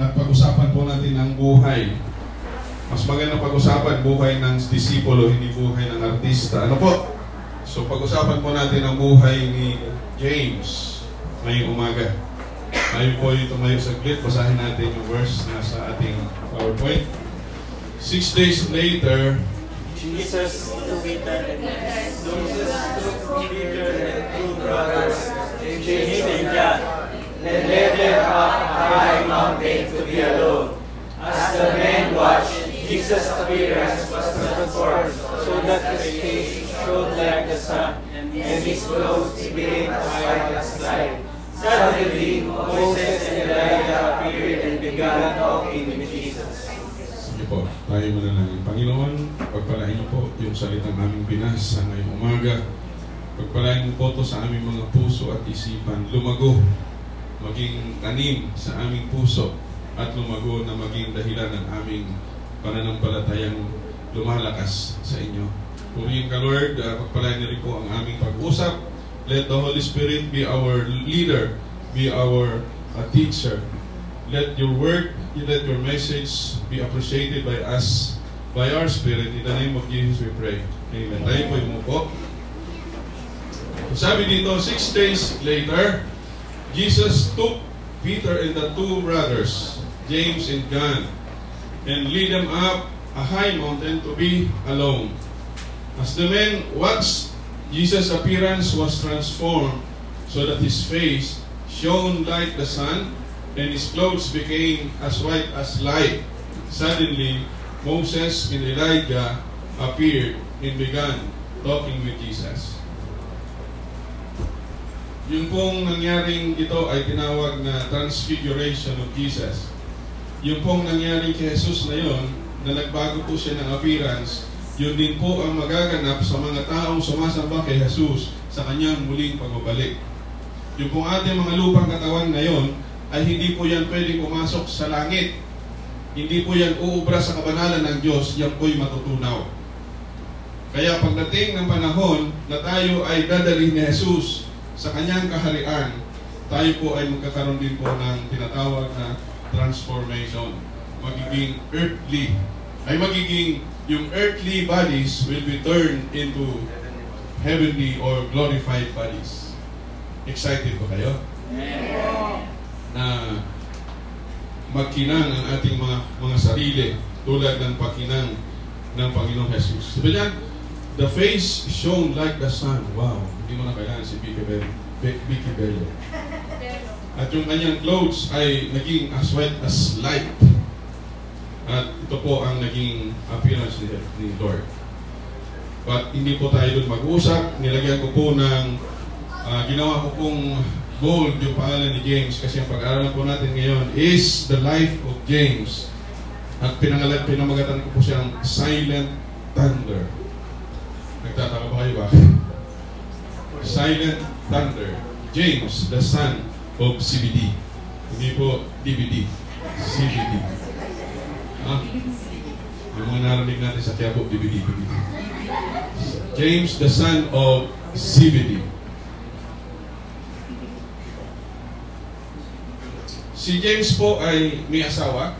at pag-usapan po natin ang buhay. Mas maganda pag-usapan buhay ng disipulo, hindi buhay ng artista. Ano po? So pag-usapan po natin ang buhay ni James ngayong umaga. Ngayon po yung tumayo saglit, basahin natin yung verse na sa ating PowerPoint. Six days later, Jesus took Peter and Jesus took Peter and two brothers, James and John, and led them up high mountain to be alone. As the men watched, Jesus' appearance was transformed so that his face shone like the sun, and his clothes became as white as light. Suddenly, Moses and Elijah appeared and began talking with Jesus. Po, tayo manalangin. Panginoon, pagpalain niyo po yung salitang aming binasa ngayong umaga. Pagpalain niyo po to sa aming mga puso at isipan. Lumago, maging tanim sa aming puso at lumago na maging dahilan ng aming pananampalatayang lumalakas sa inyo. Purihin ka Lord, uh, pagpalain niyo rin po ang aming pag-usap. Let the Holy Spirit be our leader, be our uh, teacher. Let your word, let your message be appreciated by us, by our spirit. In the name of Jesus we pray. Amen. Tayo po yung po. Sabi dito, six days later, Jesus took Peter and the two brothers, James and John, and lead them up a high mountain to be alone. As the men watched, Jesus' appearance was transformed so that his face shone like the sun and his clothes became as white as light. Suddenly, Moses and Elijah appeared and began talking with Jesus. Yung pong nangyaring ito ay tinawag na transfiguration of Jesus. Yung pong nangyaring kay Jesus na yon, na nagbago po siya ng appearance, yun din po ang magaganap sa mga taong sumasamba kay Jesus sa kanyang muling pagbabalik. Yung pong ating mga lupang katawan ngayon ay hindi po yan pwedeng pumasok sa langit. Hindi po yan uubra sa kabanalan ng Diyos, yan po'y matutunaw. Kaya pagdating ng panahon na tayo ay dadalhin ni Jesus sa kanyang kaharian, tayo po ay magkakaroon din po ng tinatawag na transformation. Magiging earthly. Ay magiging yung earthly bodies will be turned into heavenly or glorified bodies. Excited ba kayo? Na magkinang ang ating mga mga sarili tulad ng pagkinang ng Panginoong Jesus. Sabi niya, the face shone like the sun. Wow, hindi mo na kailangan si Vicky Bello. Vicky Bello. At yung kanyang clothes ay naging as white as light. At ito po ang naging appearance ni, ni Lord. But hindi po tayo doon mag-usap. Nilagyan ko po ng, uh, ginawa ko pong gold yung pangalan ni James kasi ang pag-aaralan po natin ngayon is the life of James. At pinangalan, pinamagatan ko po siyang Silent Thunder. Nagtataka ba kayo ba? Silent Thunder. James, the son of CBD. Hindi po DVD. CBD. Ha? Yung mga narinig natin sa Quiapo, DVD, DVD. James, the son of CBD. Si James po ay may asawa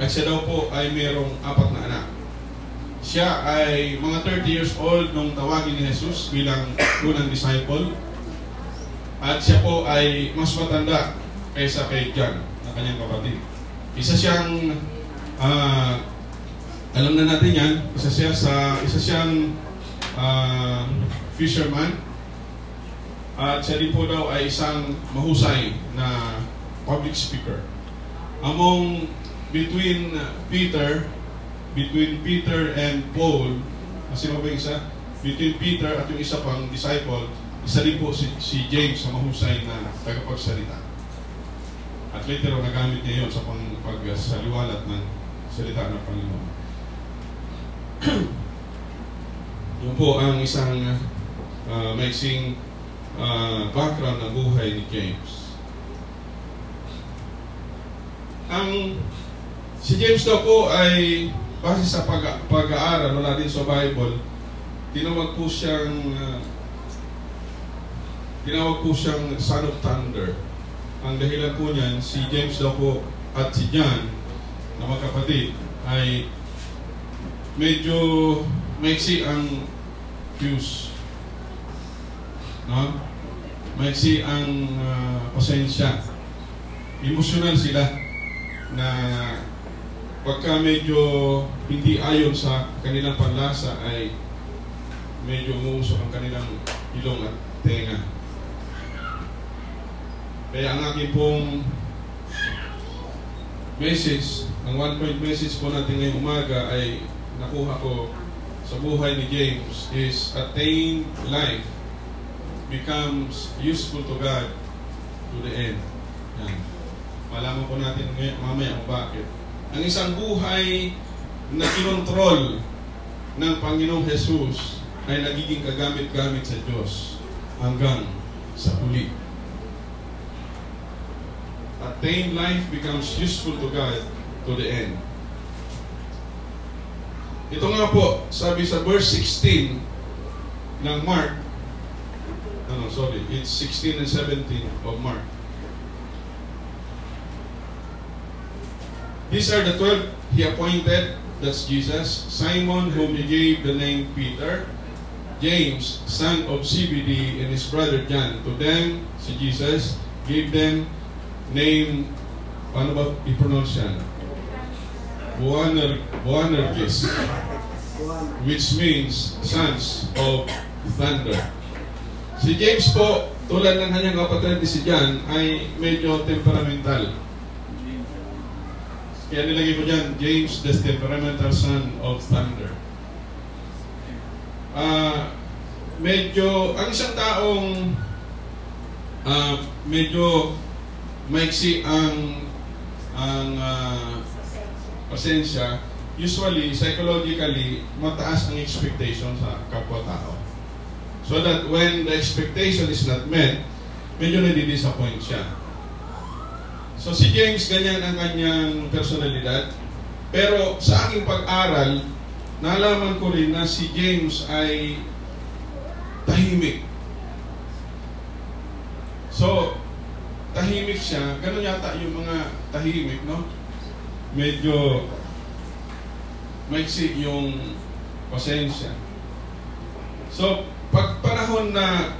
at siya daw po ay mayroong apat na anak. Siya ay mga 30 years old nung tawagin ni Jesus bilang unang disciple. At siya po ay mas matanda kaysa kay John, na kanyang kapatid. Isa siyang, uh, alam na natin yan, isa siya sa, isa siyang uh, fisherman. At siya din po daw ay isang mahusay na public speaker. Among between Peter, between Peter and Paul, sino ba isa? Between Peter at yung isa pang disciple, isa din po si, si James na mahusay na tagapagsalita. At later, nagamit niya yun sa pang, pagsaliwalat ng salita ng Panginoon. yun po ang isang uh, maiksing uh, background ng buhay ni James. Ang si James daw po ay base sa pag, pag-aaral wala din sa Bible, tinawag po siyang uh, tinawag po siyang son of thunder. Ang dahilan po niyan, si James daw po at si John na magkapatid ay medyo maiksi ang fuse. No? Maiksi ang uh, pasensya. Emosyonal sila na pagka medyo hindi ayon sa kanilang panlasa ay medyo umuusok ang kanilang ilong at tenga. Kaya ang aking pong message, ang one point message po natin ngayong umaga ay nakuha ko sa buhay ni James is attained life becomes useful to God to the end. Yan. Malaman po natin ngayon, mamaya kung bakit. Ang isang buhay na kinontrol ng Panginoong Jesus ay nagiging kagamit-gamit sa Diyos hanggang sa huli. Attained life becomes useful to God to the end. Ito nga po, sabi sa verse 16 ng Mark, ano, sorry, it's 16 and 17 of Mark. These are the twelve he appointed, that's Jesus, Simon whom he gave the name Peter, James, son of Zebedee, and his brother John. To them, si Jesus, gave them name, paano ba i-pronounce yan? Boaner, Boanerges, which means sons of thunder. Si James po, tulad ng kanyang kapatid si John, ay medyo temperamental. Kaya nilagay ko dyan, James, the temperamental son of thunder. Ah, medyo, ang isang taong ah, medyo maiksi ang ang ah, pasensya, usually, psychologically, mataas ang expectation sa kapwa-tao. So that when the expectation is not met, medyo nadi-disappoint siya. So si James, ganyan ang kanyang personalidad. Pero sa aking pag-aral, nalaman ko rin na si James ay tahimik. So, tahimik siya. Ganun yata yung mga tahimik, no? Medyo maiksi yung pasensya. So, pag panahon na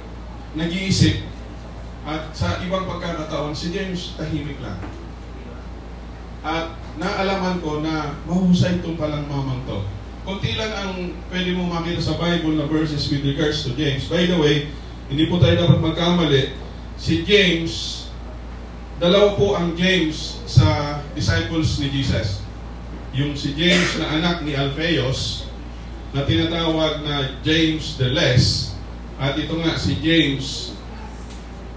nag-iisip, at sa ibang pagkakataon, si James tahimik lang. At naalaman ko na mahusay itong palang mamang to. Kunti lang ang pwede mo makita sa Bible na verses with regards to James. By the way, hindi po tayo dapat magkamali. Si James, dalawa po ang James sa disciples ni Jesus. Yung si James na anak ni Alphaeus, na tinatawag na James the Less, at ito nga si James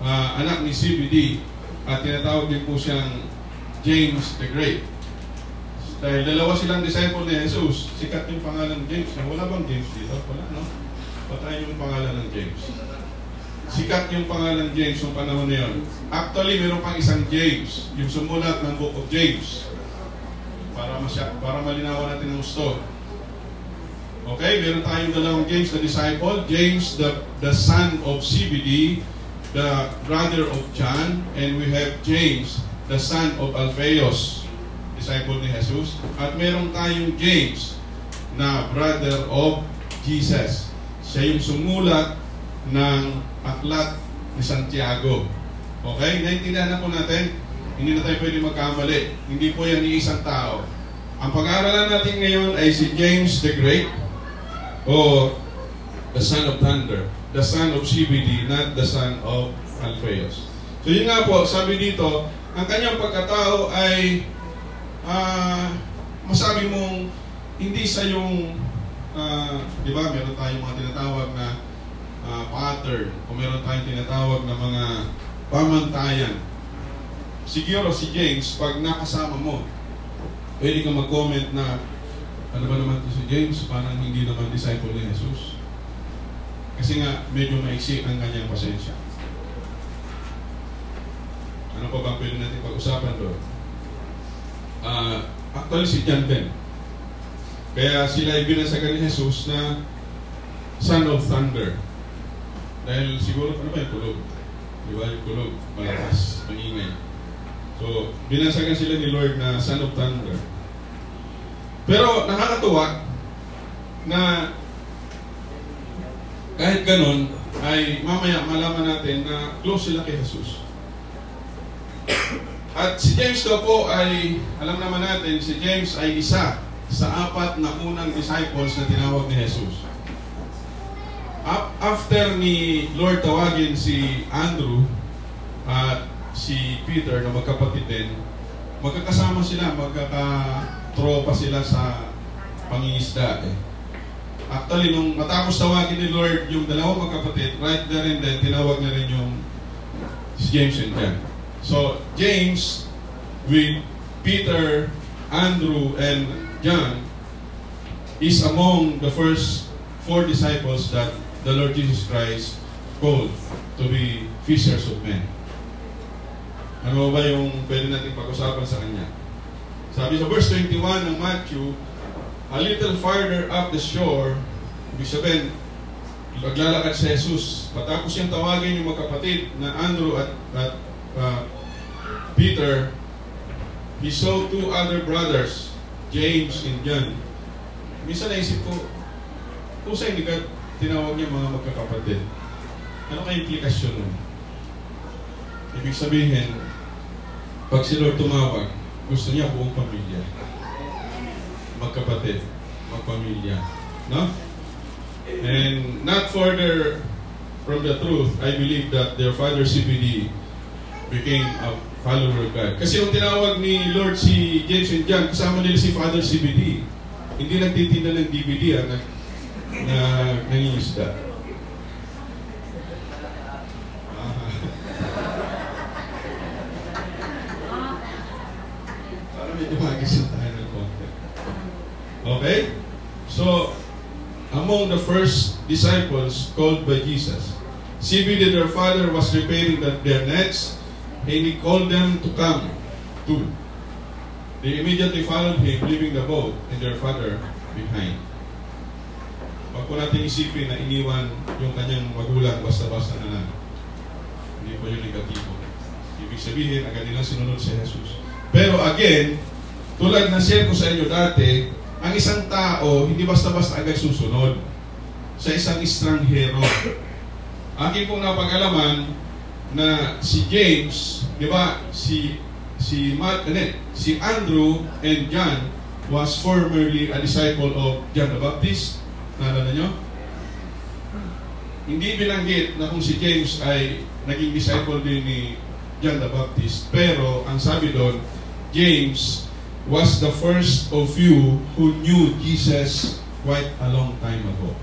uh, anak ni CBD at tinatawag din po siyang James the Great. Dahil dalawa silang disciple ni Jesus, sikat yung pangalan ng James. Wala bang James dito? Wala, no? Patayin yung pangalan ng James. Sikat yung pangalan ng James yung panahon na yun. Actually, meron pang isang James, yung sumulat ng Book of James. Para masya, para malinawan natin ang gusto. Okay, meron tayong dalawang James the disciple, James the the son of CBD, the brother of John, and we have James, the son of Alphaeus, disciple ni Jesus. At meron tayong James, na brother of Jesus. Siya yung sumulat ng aklat ni Santiago. Okay? Naintindihan na po natin, hindi na tayo pwede magkamali. Hindi po yan ni isang tao. Ang pag-aaralan natin ngayon ay si James the Great o the son of thunder the son of CBD, not the son of Alphaeus. So yun nga po, sabi dito, ang kanyang pagkatao ay uh, masabi mong hindi sa yung, uh, di ba, meron tayong mga tinatawag na uh, pattern o meron tayong tinatawag na mga pamantayan. Siguro si James, pag nakasama mo, pwede kang mag-comment na ano ba naman si James, parang hindi naman disciple ni Jesus. Kasi nga, medyo maiksi ang kanyang pasensya. Ano pa bang pwede natin pag-usapan doon? Uh, actually, si John din. Kaya sila ay binasagan ni Jesus na son of thunder. Dahil siguro, ano ba yung kulog? Di ba yung kulog? Malakas, maingay. So, binansagan sila ni Lord na Son of Thunder. Pero nakakatuwa na kahit ganun, ay mamaya malaman natin na close sila kay Jesus. At si James daw po ay, alam naman natin, si James ay isa sa apat na unang disciples na tinawag ni Jesus. After ni Lord tawagin si Andrew at si Peter na magkapatid din, magkakasama sila, magkakatropa sila sa pangingisda eh. Actually, nung matapos tawagin ni Lord yung dalawang magkapatid, right there and then, tinawag na rin yung si James and John. So, James with Peter, Andrew, and John is among the first four disciples that the Lord Jesus Christ called to be fishers of men. Ano ba yung pwede natin pag-usapan sa kanya? Sabi sa verse 21 ng Matthew, a little farther up the shore, ibig sabihin, maglalakad si Jesus. Patapos siyang tawagin yung magkapatid na Andrew at, at uh, Peter, he saw two other brothers, James and John. Minsan naisip ko, kung saan ka tinawag niya mga magkakapatid, ano kaya implikasyon nun? Ibig sabihin, pag si Lord tumawag, gusto niya buong pamilya. Magkapatid, magpamilya. No? And not further from the truth, I believe that their father CBD became a follower of God. Kasi yung tinawag ni Lord si James and John, kasama nila si Father CBD. Hindi nagtitinda ng DVD, ah, na, na nangingisda. Ah. Para medyo magising tayo ng konti. Okay? So, among the first disciples called by Jesus, CBD their father was repairing that their nets and he called them to come too. They immediately followed him, leaving the boat and their father behind. Huwag po natin isipin na iniwan yung kanyang magulang basta-basta na lang. Hindi po yung negatibo. Ibig sabihin, agad nilang sinunod si Jesus. Pero again, tulad na share ko sa inyo dati, ang isang tao, hindi basta-basta agad susunod sa isang estranghero. Akin pong napag-alaman na si James, di ba, si si Matt, ano, si Andrew and John was formerly a disciple of John the Baptist. Naalala nyo? Hindi binanggit na kung si James ay naging disciple din ni John the Baptist. Pero ang sabi doon, James was the first of you who knew Jesus quite a long time ago.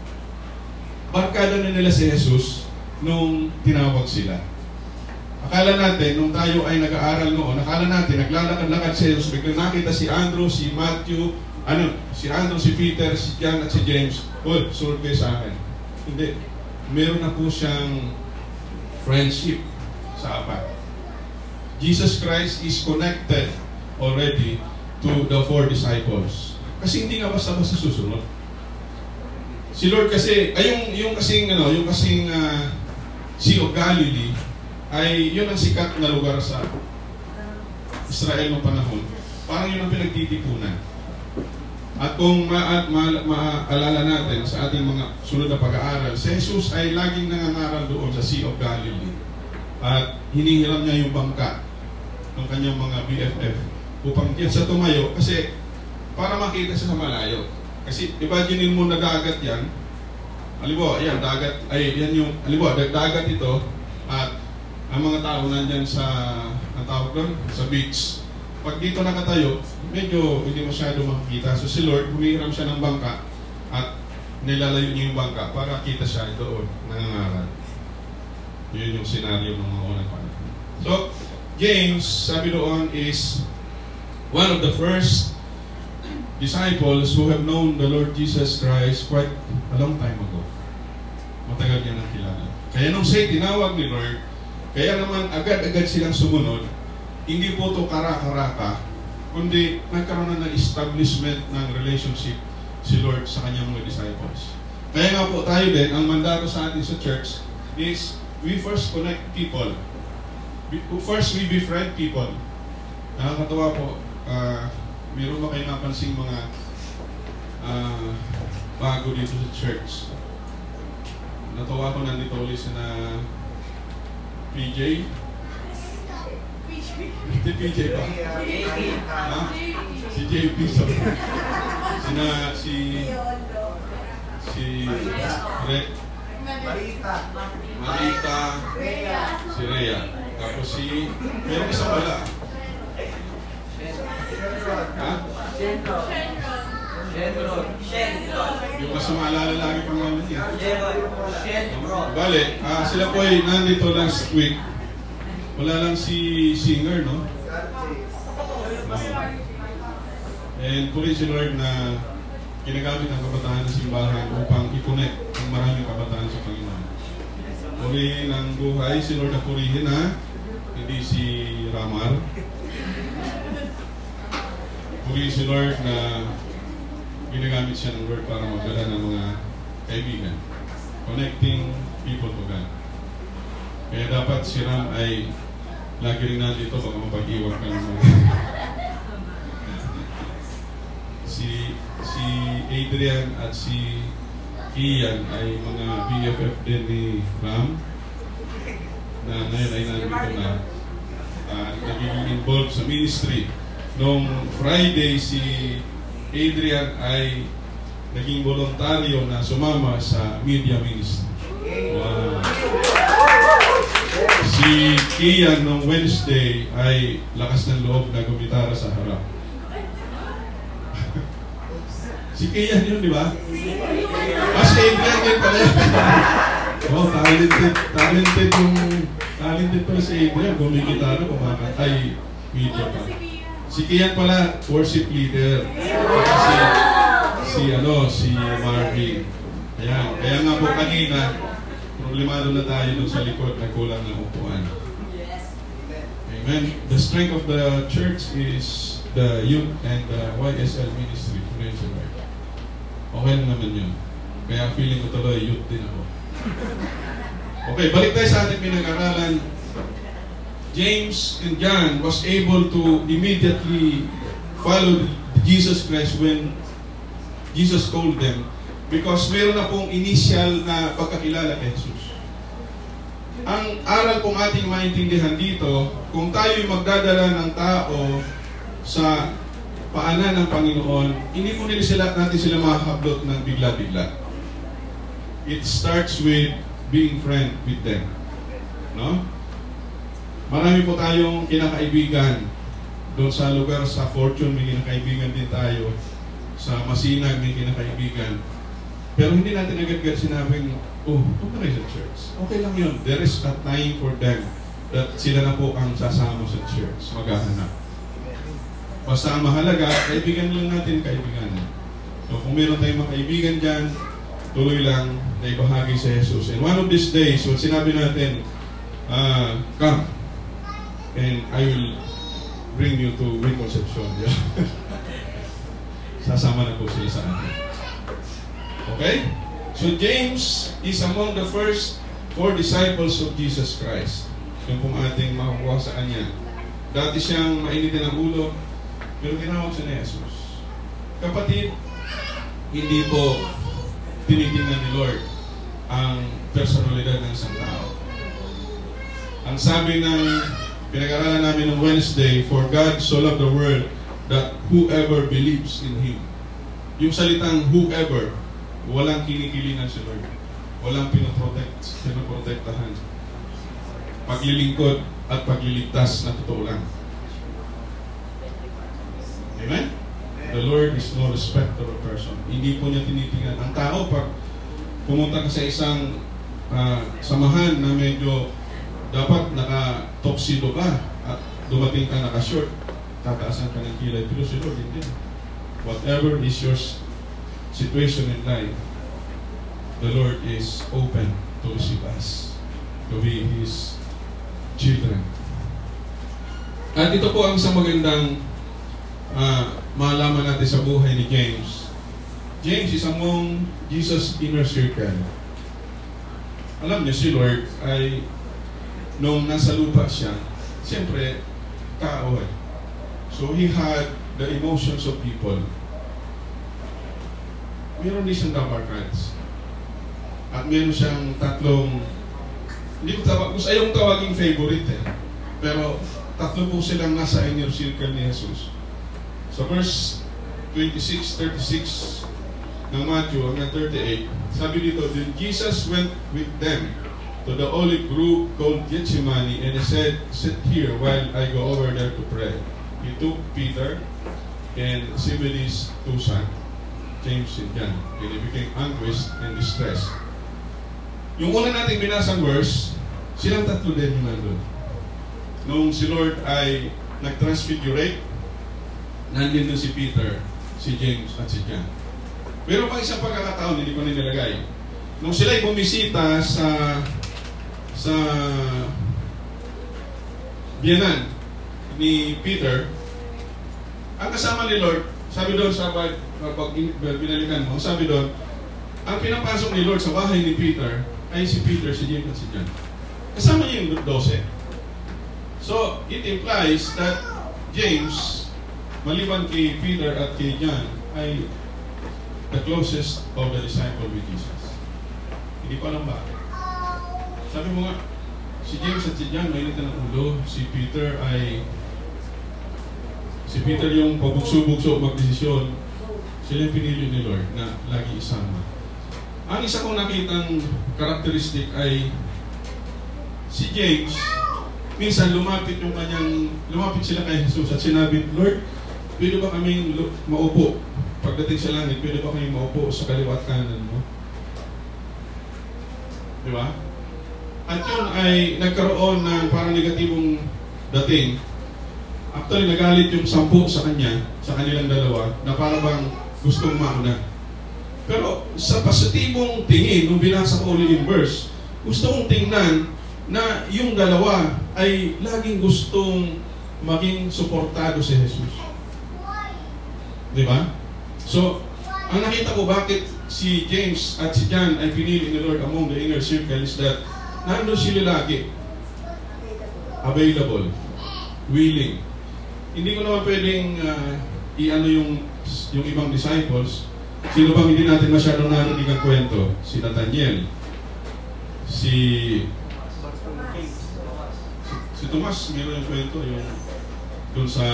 Barkada na nila si Jesus nung tinawag sila. Akala natin, nung tayo ay nag-aaral noon, akala natin, naglalakad-lakad si Jesus, biglang nakita si Andrew, si Matthew, ano, si Andrew, si Peter, si John, at si James. Well, sunod kayo sa akin. Hindi. Meron na po siyang friendship sa apat. Jesus Christ is connected already to the four disciples. Kasi hindi nga basta-basta susunod. Si Lord kasi, ay yung, yung kasing, ano, yung kasing uh, Sea of Galilee, ay yun ang sikat na lugar sa Israel noong panahon. Parang yun ang pinagtitipunan. At kung ma- ma- maalala natin sa ating mga sunod na pag-aaral, si Jesus ay laging nangangaral doon sa Sea of Galilee. At hinihiram niya yung bangka ng kanyang mga BFF upang yan sa tumayo kasi para makita siya sa malayo. Kasi imagine mo na dagat yan. Halimbawa, yan, dagat, ay, yan yung, halimbawa, dagat ito at ang mga tao nandyan sa, ang tawag doon, sa beach. Pag dito nakatayo, medyo hindi masyado makikita. So si Lord, humihiram siya ng bangka at nilalayo niya yung bangka para kita siya doon, nangangaral. Yun yung senaryo ng mga unang panahon. So, James, sabi doon, is one of the first disciples who have known the Lord Jesus Christ quite a long time ago. Matagal niya nang kilala. Kaya nung siya tinawag ni Lord, kaya naman agad-agad silang sumunod, hindi po ito kara-karaka, kundi nagkaroon na ng establishment ng relationship si Lord sa kanyang mga disciples. Kaya nga po tayo din, ang mandato sa atin sa church is we first connect people. First, we befriend people. Nakakatawa po, ah, meron ba kayo napansing mga ah, bago dito sa church? Natawa ko nandito ulit si na PJ. Hindi PJ pa. Ha? Si JP. sorry. Si na, si, si Re, Marita. Marita, si Rhea. Tapos si, meron isa pala. Ha? Shenron. Shenron. Shenron. Yung mas maalala lagi pangalan niya. Shenron. Bale, ah, sila po ay nandito last week. Wala lang si singer, no? And puri si Lord na ginagamit ang kabataan ng simbahan upang i-connect ang maraming kabataan sa Panginoon. Puri ng buhay, si Lord na purihin ha, hindi si Ramar. Puri si Lord na ginagamit siya ng Lord para magdala ng mga kaibigan. Connecting people to God. Kaya dapat si Ram ay lagi rin nandito baka mapag-iwan ka ng mga si si Adrian at si Ian ay mga BFF din ni Ram na ngayon ay nandito na uh, nagiging involved sa ministry. Noong Friday, si Adrian ay naging voluntaryo na sumama sa media ministry. Wow. Si Kian noong Wednesday ay lakas ng loob na gumitara sa harap. si Kian yun, di ba? Ah, si Adrian din pala. oh, talented, talented yung, talented pala si Adrian. Gumigitara, kumakanta. Ay, media. Si Kian pala, worship leader. Si, si ano, si Marvin. Ayan. Kaya nga po kanina, problemado na tayo dun sa likod na kulang ng upuan. Amen. The strength of the church is the youth and the YSL ministry. Okay na naman yun. Kaya feeling ko tuloy, youth din ako. Okay, balik tayo sa ating pinag-aralan. James and John was able to immediately follow Jesus Christ when Jesus called them because meron na pong initial na pagkakilala kay Jesus. Ang aral pong ating maintindihan dito, kung tayo magdadala ng tao sa paanan ng Panginoon, hindi po nila sila, natin sila makahablot ng bigla-bigla. It starts with being friend with them. No? Marami po tayong kinakaibigan doon sa lugar sa Fortune, may kinakaibigan din tayo. Sa Masinag, may kinakaibigan. Pero hindi natin agad-agad sinabing, oh, punta kayo sa church. Okay lang yun. There is a time for them that sila na po ang sasama sa church, maghahanap. Basta ang mahalaga, kaibigan lang natin, kaibiganan. So kung meron tayong mga kaibigan dyan, tuloy lang na ibahagi sa Jesus. And one of these days, when sinabi natin, uh, come, and I will bring you to Win Concepcion. Yeah. Sasama na po sila sa atin. Okay? So James is among the first four disciples of Jesus Christ. Yung pong ating makakuha sa kanya. Dati siyang mainitin ang ulo, pero tinawag siya ni Jesus. Kapatid, hindi po tinitingnan ni Lord ang personalidad ng isang tao. Ang sabi ng pinag-aralan namin ng Wednesday, For God so loved the world that whoever believes in Him. Yung salitang whoever, walang kinikilingan si Lord. Walang pinoprotect, pinoprotektahan. Paglilingkod at pagliligtas na totoo lang. Amen? The Lord is no respecter of person. Hindi po niya tinitingnan. Ang tao, pag pumunta ka sa isang uh, samahan na medyo dapat naka-tuxedo ka at dumating ka naka-short, tataasan ka ng kilay. Pero si Lord, hindi. Whatever is your situation in life, the Lord is open to receive us, to be His children. At ito po ang isang magandang uh, malaman natin sa buhay ni James. James is among Jesus' inner circle. Alam niyo si Lord ay nung nasa lupa siya, siyempre, tao eh. So he had the emotions of people. Meron din siyang cards. At meron siyang tatlong, hindi ko tawag, gusto ayong tawaging favorite eh. Pero tatlo po silang nasa inner circle ni Jesus. So verse 26, 36 ng Matthew hanggang 38, sabi dito, Then Jesus went with them to the olive grove called Gethsemane and he said, Sit here while I go over there to pray. He took Peter and Zebedee's two sons, James and John, and he became anguished and distressed. Yung una nating binasang verse, silang tatlo din yung nandun. Nung si Lord ay nag-transfigurate, nandun doon si Peter, si James, at si John. Pero pang isang pagkakataon, hindi ko na nilagay. Nung sila'y bumisita sa sa biyanan ni Peter, ang kasama ni Lord, sabi doon sa pag, pag binalikan mo, sabi doon, ang pinapasok ni Lord sa bahay ni Peter ay si Peter, si James at si John. Kasama niya yung 12. So, it implies that James, maliban kay Peter at kay John, ay the closest of the disciple with Jesus. Hindi ko alam bakit. Sabi mo nga, si James at si John mainit ng ulo, si Peter ay si Peter yung pabugso-bugso magdesisyon. Sila yung pinili ni Lord na lagi isama. Ang isa kong nakitang karakteristik ay si James, minsan lumapit yung kanyang, lumapit sila kay Jesus at sinabi, Lord, pwede ba kaming lu- maupo? Pagdating sa langit, pwede ba kaming maupo sa kaliwa at kanan mo? Di ba? At yun ay nagkaroon ng parang negatibong dating. Actually, nagalit yung sampu sa kanya, sa kanilang dalawa, na parang bang gustong mauna. Pero sa positibong tingin, nung binasa ko ulit yung verse, gusto kong tingnan na yung dalawa ay laging gustong maging suportado si Jesus. Di ba? So, ang nakita ko bakit si James at si John ay pinili ni Lord among the inner circle is that nandun sila lagi. Available. Willing. Hindi ko naman pwedeng uh, i-ano yung, yung ibang disciples. Sino bang hindi natin masyadong narinig ang kwento? Si Nathaniel. Si si Tomas, meron yung kwento, yung doon sa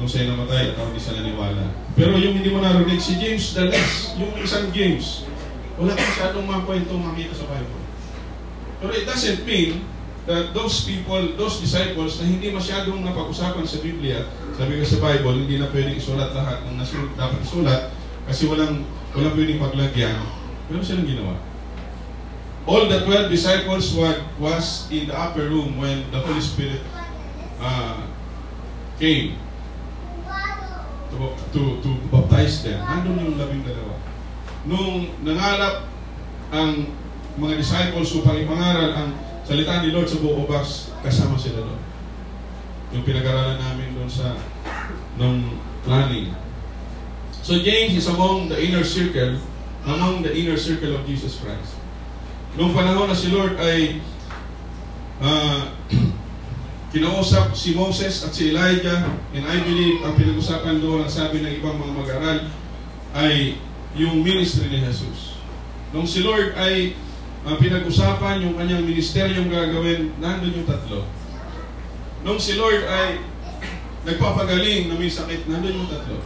nung siya namatay at hindi siya naniwala. Pero yung hindi mo narinig, si James Less, yung isang James, wala kang masyadong mga kwento makita sa Bible. Pero it doesn't mean that those people, those disciples na hindi masyadong napag-usapan sa Biblia, sabi ko sa Bible, hindi na pwedeng isulat lahat ng nasulat, dapat isulat kasi walang, walang pwedeng paglagyan. Pero silang ginawa. All the 12 disciples were, was in the upper room when the Holy Spirit uh, came to, to, to baptize them. Nandun yung labing dalawa. Nung nangarap ang mga disciples upang ipangaral ang salita ni Lord sa buong box, kasama sila doon. Yung pinag-aralan namin doon sa nung planning. So James is among the inner circle, among the inner circle of Jesus Christ. Noong panahon na si Lord ay uh, kinausap si Moses at si Elijah and I believe ang pinag-usapan doon ang sabi ng ibang mga mag-aral ay yung ministry ni Jesus. Nung si Lord ay uh, pinag-usapan yung kanyang ministeryong gagawin, nandun yung tatlo. Nung si Lord ay nagpapagaling na may sakit, nandun yung tatlo.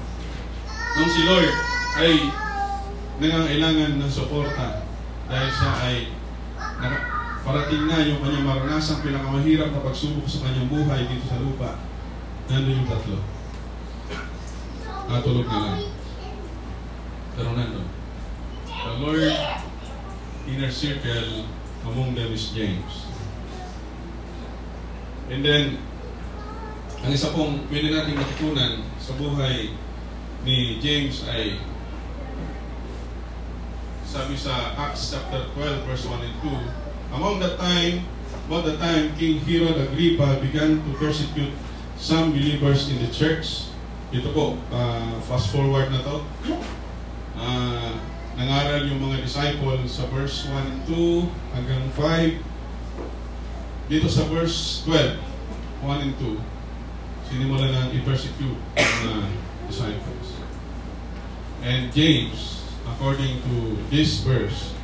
Nung si Lord ay nangangailangan ng suporta dahil siya ay parating na yung kanyang maranasang pinakamahirap na pagsubok sa kanyang buhay dito sa lupa. Nandun yung tatlo. Natulog na lang. Pero nandun. The Lord, inner circle, among them is James. And then, ang isa pong pwede natin matutunan sa buhay ni James ay sabi sa Acts chapter 12 verse 1 and 2 Among the time about the time King Herod Agrippa began to persecute some believers in the church ito po, uh, fast forward na to uh, nangaral yung mga disciple sa verse 1 and 2 hanggang 5 dito sa verse 12 1 and 2 si sinimula nang i-persecute ang mga disciples. And James, according to this verse,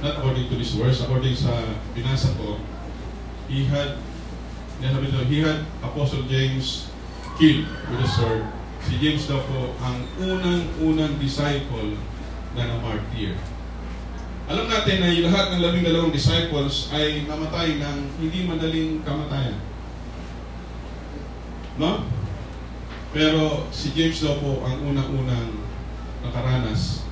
not according to this verse, according sa binasa ko, he had, sabi he had Apostle James killed with a sword. Si James daw po ang unang-unang disciple na na-martyr. Alam natin na lahat ng labing dalawang disciples ay namatay ng hindi madaling kamatayan. No? Pero si James daw po ang unang-unang nakaranas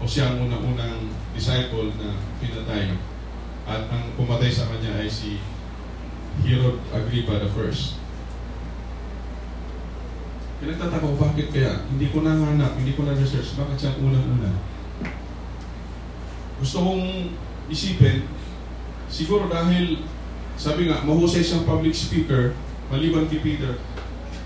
o siya ang unang-unang disciple na pinatay. At ang pumatay sa kanya ay si Herod Agrippa the first. Pinagtataka ko bakit kaya hindi ko nahanap, hindi ko na-research bakit siya ang unang-una. Gusto kong isipin, siguro dahil sabi nga, mahusay siyang public speaker, maliban kay Peter.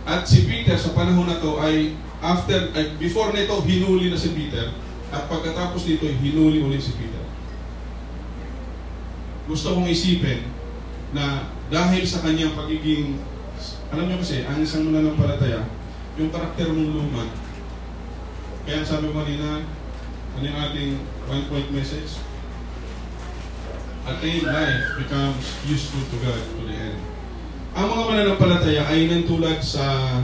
At si Peter sa panahon na to ay after, ay before nito, hinuli na si Peter. At pagkatapos nito, hinuli ulit si Peter. Gusto kong isipin na dahil sa kanyang pagiging, alam niyo kasi, ang isang mananampalataya, yung karakter mong luma. Kaya sabi ko kanina, ano yung ating one point message? Attain life becomes useful to God to the end. Ang mga mananampalataya ay nantulad sa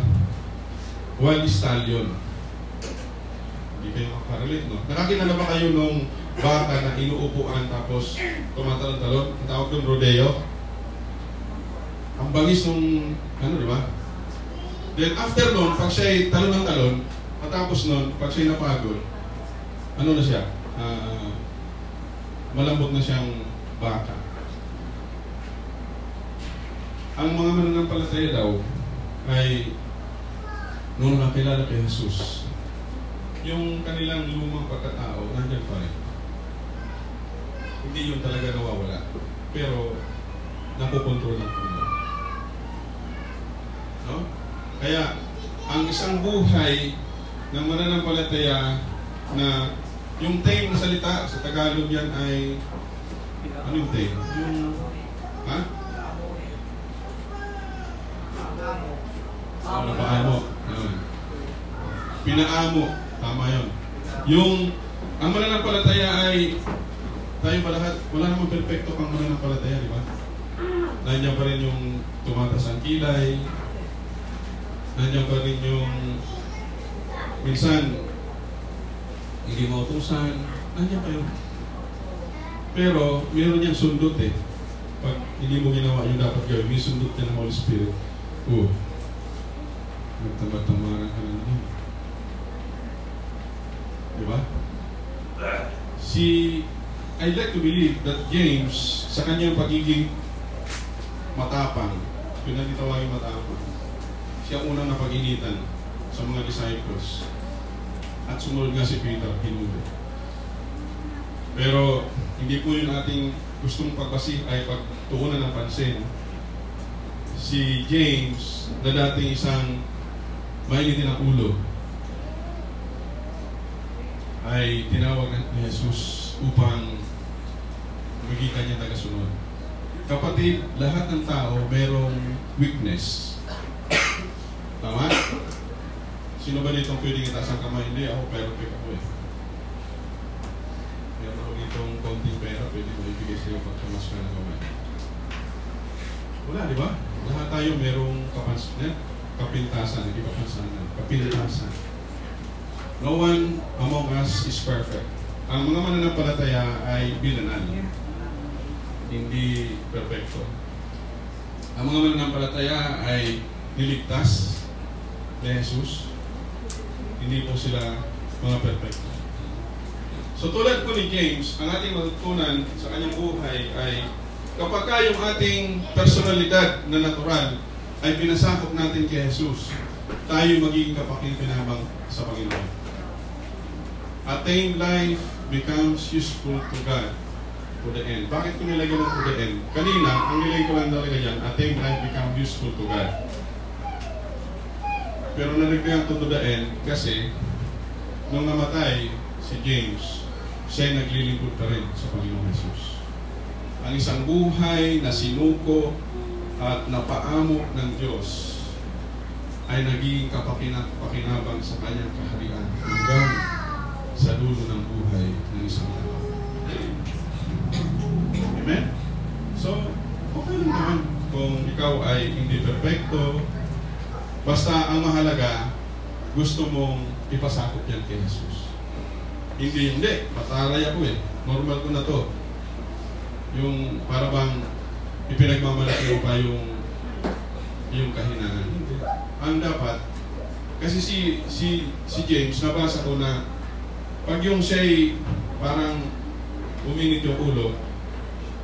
wild stallion. Hindi kayo makakarelate, no? Nakakita na ba kayo nung baka na inuupuan tapos tumatalon-talon? Ang tawag doon rodeo. Ang bangis nung, ano, di ba? Then after nun, pag siya'y talon ng talon, matapos nun, pag siya'y napagod, ano na siya? Uh, malambot na siyang baka. Ang mga mananampalataya daw ay nung nakilala kay Jesus, yung kanilang lumang pagkatao, nandiyan pa rin. Hindi yun talaga nawawala. Pero, napokontrol ng Panginoon. No? Kaya, ang isang buhay ng mananampalataya na yung tame na salita sa Tagalog yan ay ano yung tame? Yung ha? Ano. Pinaamo. Tama yun. Yung ang mananampalataya ay tayo pa lahat, wala namang perfecto pang mananampalataya, di ba? Nandiyan pa rin yung tumatas ang kilay. Nandiyan pa rin yung minsan hindi mautusan. Nandiyan pa yun. Pero, meron niyang sundot eh. Pag hindi mo ginawa yung dapat gawin, may sundot niya ng Holy Spirit. Oh, nagtamad-tamaran ka lang din. Di ba? Si, I'd like to believe that James, sa kanyang pagiging matapang, pinagitawagin matapang, siya unang napag-initan sa mga disciples. At sumunod nga si Peter, hinuli. Pero hindi po yung ating gustong pagbasi ay pagtuunan ng pansin. Si James, na dating isang mainitin ang ulo, ay tinawag ni Jesus upang maging kanyang tagasunod. Kapatid, lahat ng tao merong weakness. Tama? Sino ba dito pwedeng itaas ang kamay? Hindi, ako perfect ako eh. Meron ako ditong konting pera, pwede mo ibigay sa'yo pag tumas ka ng kamay. Wala, di ba? Lahat tayo merong kapansin, kapintasan, hindi kapansanan, kapintasan. No one among us is perfect. Ang mga mananampalataya ay bilanal. Hindi perfecto. Ang mga mananampalataya ay niligtas ni Jesus. Hindi po sila mga perfecto. So tulad po ni James, ang ating matutunan sa kanyang buhay ay kapag ka yung ating personalidad na natural ay pinasakop natin kay Jesus, tayo magiging kapakinabang sa Panginoon. Attain life becomes useful to God to the end. Bakit ko nilagyan ng to the end? Kanina, ang nilagay ko lang talaga yan, attain life becomes useful to God. Pero nalagyan to the end kasi nung namatay si James, siya naglilingkod pa rin sa Panginoong Jesus. Ang isang buhay na sinuko at napaamo ng Diyos ay naging kapakinabang sa kanyang kaharian hanggang sa dulo ng buhay ng isang tao. Amen? So, okay lang naman kung ikaw ay hindi perfecto. Basta ang mahalaga, gusto mong ipasakop yan kay Jesus. Hindi, hindi. Pataray ako eh. Normal ko na to. Yung para bang ipinagmamalaki mo pa yung yung kahinaan. Hindi. Ang dapat, kasi si si si James, nabasa ko na pag yung siya'y parang uminit yung ulo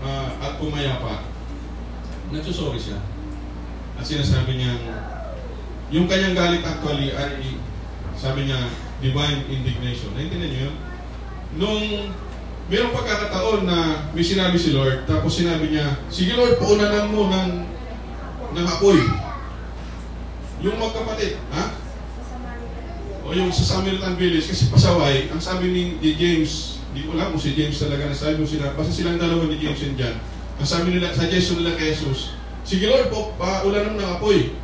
uh, at pumayapa, nagsusorry siya. At sinasabi niya, yung kanyang galit actually ay, sabi niya, divine indignation. Naintindihan niyo yun? Nung mayroong pagkakataon na may sinabi si Lord, tapos sinabi niya, sige Lord, paunanan mo ng, ng apoy. Yung magkapatid, ha? O yung sa Samaritan Village, kasi pasaway, ang sabi ni, ni James, hindi ko alam kung si James talaga na sabi sila, basta silang dalawa ni James and John. Ang sabi nila, suggestion nila kay Jesus, sige Lord, po, paulanan ng apoy.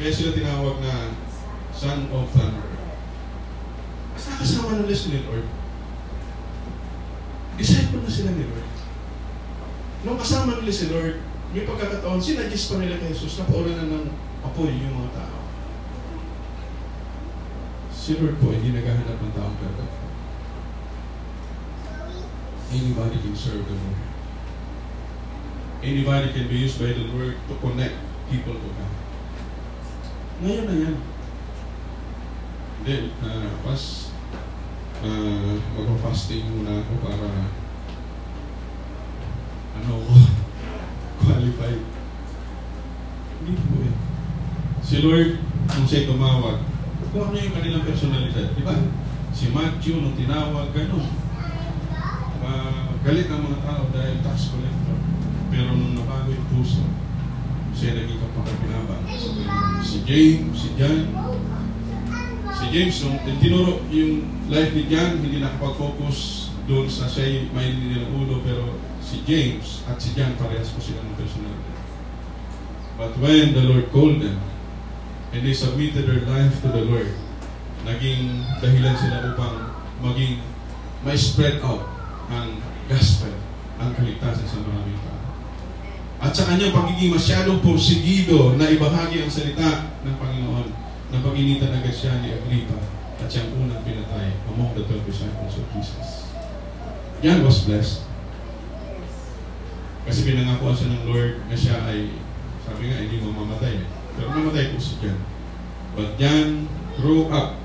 Kaya sila tinawag na Son of Thunder. Basta kasama nila si Lord. Disciple na sila ni Lord. Nung kasama nila si Lord, may pagkakataon, sinagis pa nila kay Jesus na paulanan ng apoy yung mga tao. Si Lord po, hindi naghahanap ng taong perfect. Anybody can serve the Lord. Anybody can be used by the Lord to connect people to God. Ngayon na yan. Then, uh, pas, uh, mag-fasting muna ako para ano ko, qualified. Hindi po eh. Si Lord, kung siya'y tumawag, kung ano yung kanilang personalidad, di ba? Si Matthew, nung tinawag, ganun. Uh, galit ang mga tao dahil tax collector. Pero nung nabago yung puso, siya naging kapakapinabang. So, si James, si John, si James, nung tinuro yung life ni John, hindi nakapag-focus doon sa siya may nilang ulo, pero si James at si John, parehas po sila ng personality. But when the Lord called them, and they submitted their life to the Lord, naging dahilan sila upang maging may spread out ang gospel, ang kaligtasan sa maraming tao. At sa kanyang pagiging masyadong porsigido na ibahagi ang salita ng Panginoon, na paginitan agad siya ni Agrippa at siyang unang pinatay among the 12 disciples of Jesus. Yan was blessed. Kasi pinangako siya ng Lord na siya ay, sabi nga, hindi mamamatay. Pero mamatay po si John. But John grew up.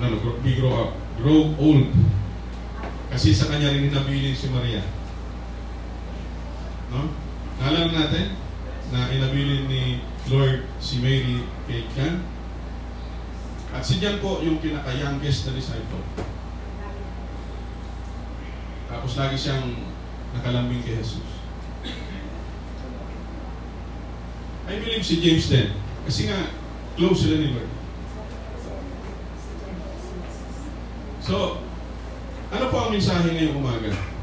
No, no, grow up. Grow old. Kasi sa kanya rin inabilin si Maria. No? Naalala natin na inabilin ni Lord si Mary kay John. At si John po yung pinaka-youngest na disciple. Tapos lagi siyang nakalambing kay Jesus. I believe si James din. Kasi nga, close sila ni Lord. So, ano po ang mensahe ngayong umaga?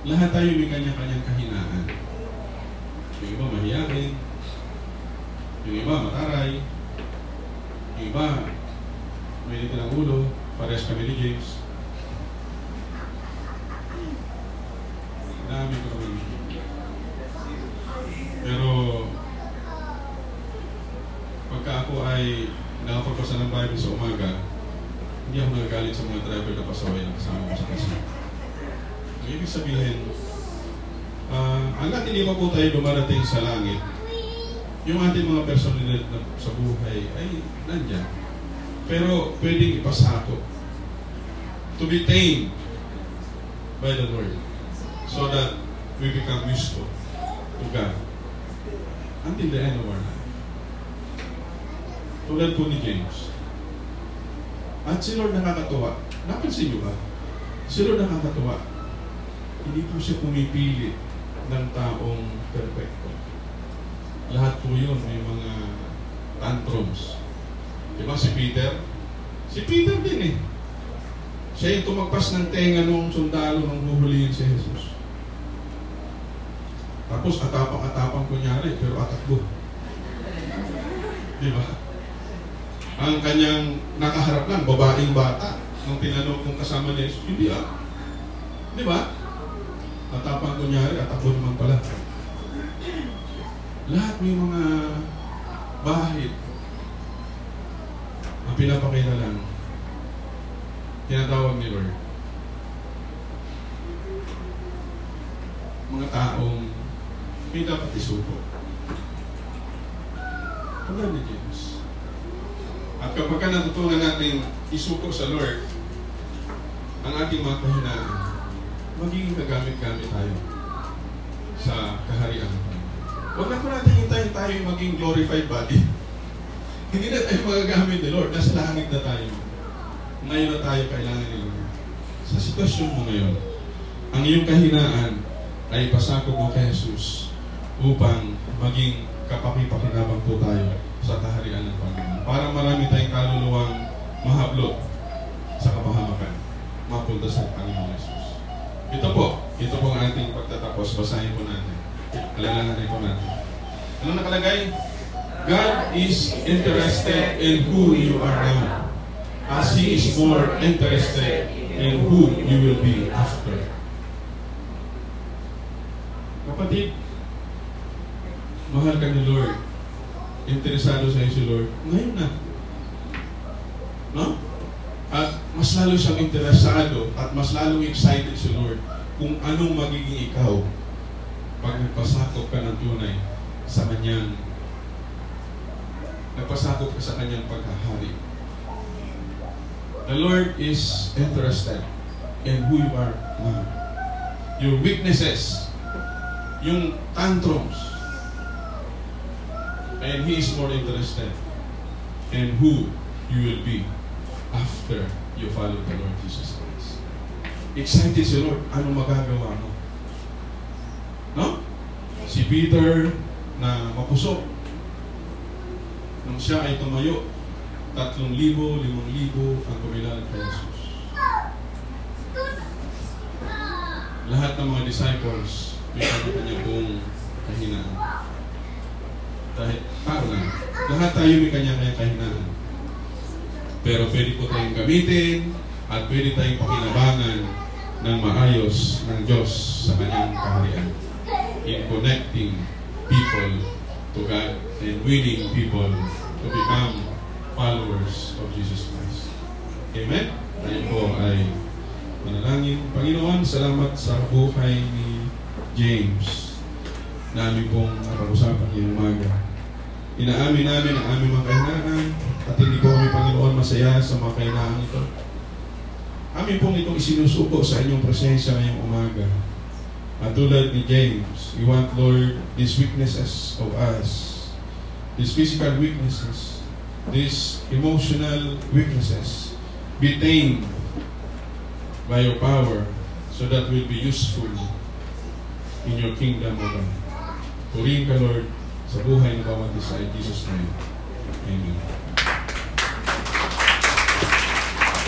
Lahat tayo may kanya-kanyang kahinaan. Yung iba mahiyakin, yung iba mataray, yung iba may ng ulo, parehas kami ni James. Dami ko naman. Pero, pagka ako ay nakapagbasa ng Bible sa umaga, hindi ako nagagalit sa mga driver na pasaway na kasama ko sa kasi. Ang sabihin, uh, hanggat hindi pa po tayo dumarating sa langit, yung ating mga personalidad na sa buhay ay nandyan. Pero pwedeng ipasako. To be tamed by the Lord. So that we become useful to God. Until the end of our life. Tulad po ni James. At si Lord nakakatuwa. Napansin niyo ba? Si Lord nakakatuwa. Hindi po siya pumipili ng taong perfecto. Lahat po yun may mga tantrums. Di si Peter? Si Peter din eh. Siya yung tumagpas ng tenga nung sundalo nung huhulihin si Jesus. Tapos atapang-atapang kunyari, pero atakbo. Di ba? Ang kanyang nakaharap lang, babaeng bata. Nung tinanong kung kasama ni Jesus, hindi ah. Di ba? Atapang kunyari, atakbo naman pala. Lahat may mga bahid. Ang pinapakita lang, tinatawag ni Lord. Mga taong may dapat isuko. Tulad ni James. At kapag ka natutunan natin isuko sa Lord, ang ating mga kahinaan, magiging kagamit-gamit tayo sa kaharian. Huwag na po natin hintayin tayo maging glorified body. Hindi na tayo magagamit ni Lord. Nasa langit na tayo. Ngayon na tayo kailangan ni Lord. Sa sitwasyon mo ngayon, ang iyong kahinaan ay pasakop mo kay Jesus upang maging kapakipakinabang po tayo sa kaharian ng Panginoon. Para marami tayong kaluluwang mahablot sa kapahamakan. Mapunta sa Panginoon Jesus. Ito po, ito po ang ating pagtatapos. Basahin po natin. Alalahanin po natin. Ano nakalagay? God is interested in who you are now as He is more interested in who you will be after. Kapatid, mahal ka ni Lord. Interesado sa iyo si Lord. Ngayon na. No? At mas lalo siyang interesado at mas lalong excited si Lord kung anong magiging ikaw pag nagpasakop ka ng tunay sa kanyang nagpasakop ka sa kanyang pagkahari. The Lord is interested in who you are now. Your weaknesses, yung tantrums, and He is more interested in who you will be after you follow the Lord Jesus Christ. Excited si Lord, ano magagawa mo? No? Si Peter na mapusok. Nung siya ay tumayo, tatlong libo, limang libo ang kumilala kay Jesus. Lahat ng mga disciples, may kanya-kanya pong kahinaan. Dahil, tao lang. Lahat tayo may kanya-kanya kahinaan. Pero pwede po tayong gamitin at pwede tayong pakinabangan ng maayos ng Diyos sa kanyang kaharian in connecting people to God and winning people to become followers of Jesus Christ. Amen? Tayo po ay manalangin. Panginoon, salamat sa buhay ni James na aming pong napag-usapan ngayong umaga. Inaamin namin ang aming mga kahinaan at hindi po kami, Panginoon, masaya sa mga kahinaan ito. Amin pong itong isinusuko sa inyong presensya ngayong umaga. At tulad ni James, we want, Lord, these weaknesses of us, these physical weaknesses, these emotional weaknesses, be tamed by your power so that we'll be useful in your kingdom, O God. Purihin ka, Lord, sa buhay ng bawat isa. In Jesus' name. Amen.